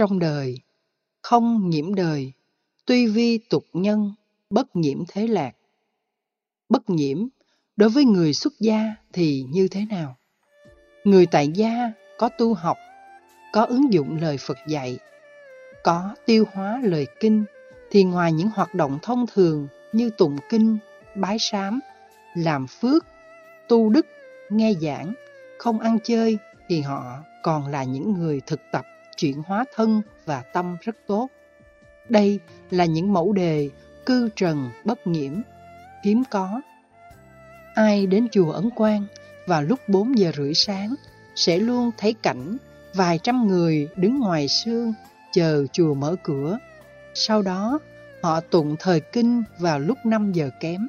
Trong đời, không nhiễm đời, tuy vi tục nhân, bất nhiễm thế lạc. Bất nhiễm, đối với người xuất gia thì như thế nào? Người tại gia có tu học, có ứng dụng lời Phật dạy, có tiêu hóa lời kinh, thì ngoài những hoạt động thông thường như tụng kinh, bái sám, làm phước, tu đức, nghe giảng, không ăn chơi thì họ còn là những người thực tập chuyển hóa thân và tâm rất tốt. Đây là những mẫu đề cư trần bất nhiễm, hiếm có. Ai đến chùa Ấn Quang vào lúc 4 giờ rưỡi sáng sẽ luôn thấy cảnh vài trăm người đứng ngoài sương chờ chùa mở cửa. Sau đó, họ tụng thời kinh vào lúc 5 giờ kém.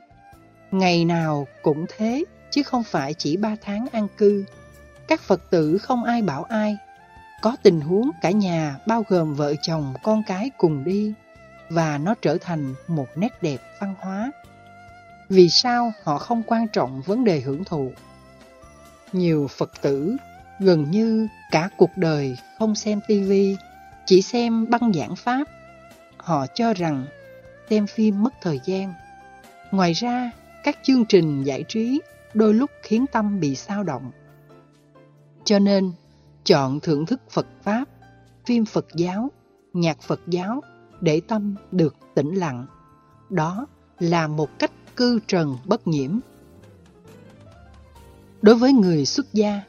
Ngày nào cũng thế, chứ không phải chỉ 3 tháng an cư. Các Phật tử không ai bảo ai. Có tình huống cả nhà bao gồm vợ chồng, con cái cùng đi và nó trở thành một nét đẹp văn hóa. Vì sao họ không quan trọng vấn đề hưởng thụ? Nhiều Phật tử gần như cả cuộc đời không xem tivi, chỉ xem băng giảng pháp. Họ cho rằng xem phim mất thời gian. Ngoài ra, các chương trình giải trí đôi lúc khiến tâm bị sao động. Cho nên, chọn thưởng thức Phật Pháp, phim Phật giáo, nhạc Phật giáo để tâm được tĩnh lặng. Đó là một cách cư trần bất nhiễm. Đối với người xuất gia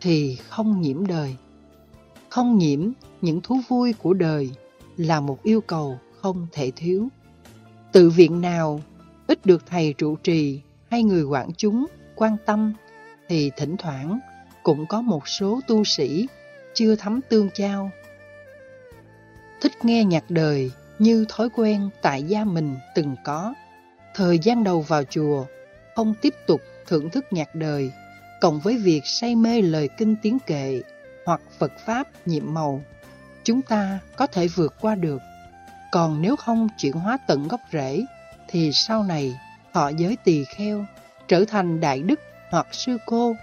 thì không nhiễm đời. Không nhiễm những thú vui của đời là một yêu cầu không thể thiếu. Tự viện nào ít được thầy trụ trì hay người quản chúng quan tâm thì thỉnh thoảng cũng có một số tu sĩ chưa thấm tương trao. Thích nghe nhạc đời như thói quen tại gia mình từng có. Thời gian đầu vào chùa, không tiếp tục thưởng thức nhạc đời, cộng với việc say mê lời kinh tiếng kệ hoặc Phật Pháp nhiệm màu, chúng ta có thể vượt qua được. Còn nếu không chuyển hóa tận gốc rễ, thì sau này họ giới tỳ kheo, trở thành đại đức hoặc sư cô.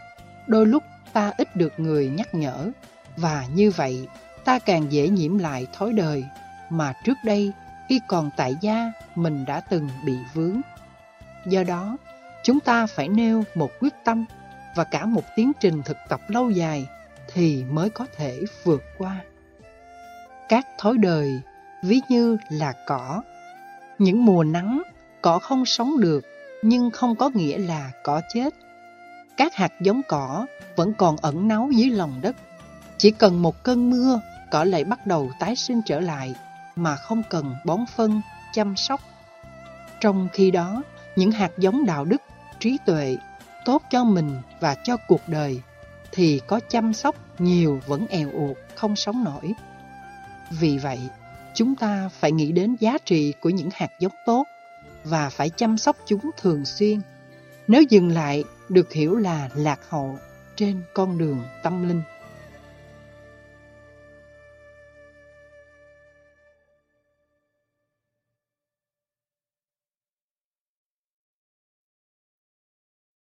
Đôi lúc ta ít được người nhắc nhở, và như vậy ta càng dễ nhiễm lại thói đời mà trước đây khi còn tại gia mình đã từng bị vướng. Do đó, chúng ta phải nêu một quyết tâm và cả một tiến trình thực tập lâu dài thì mới có thể vượt qua. Các thói đời ví như là cỏ. Những mùa nắng, cỏ không sống được nhưng không có nghĩa là cỏ chết. Các hạt giống cỏ vẫn còn ẩn náu dưới lòng đất. Chỉ cần một cơn mưa, cỏ lại bắt đầu tái sinh trở lại mà không cần bón phân, chăm sóc. Trong khi đó, những hạt giống đạo đức, trí tuệ, tốt cho mình và cho cuộc đời thì có chăm sóc nhiều vẫn èo uột, không sống nổi. Vì vậy, chúng ta phải nghĩ đến giá trị của những hạt giống tốt và phải chăm sóc chúng thường xuyên. Nếu dừng lại, được hiểu là lạc hậu trên con đường tâm linh.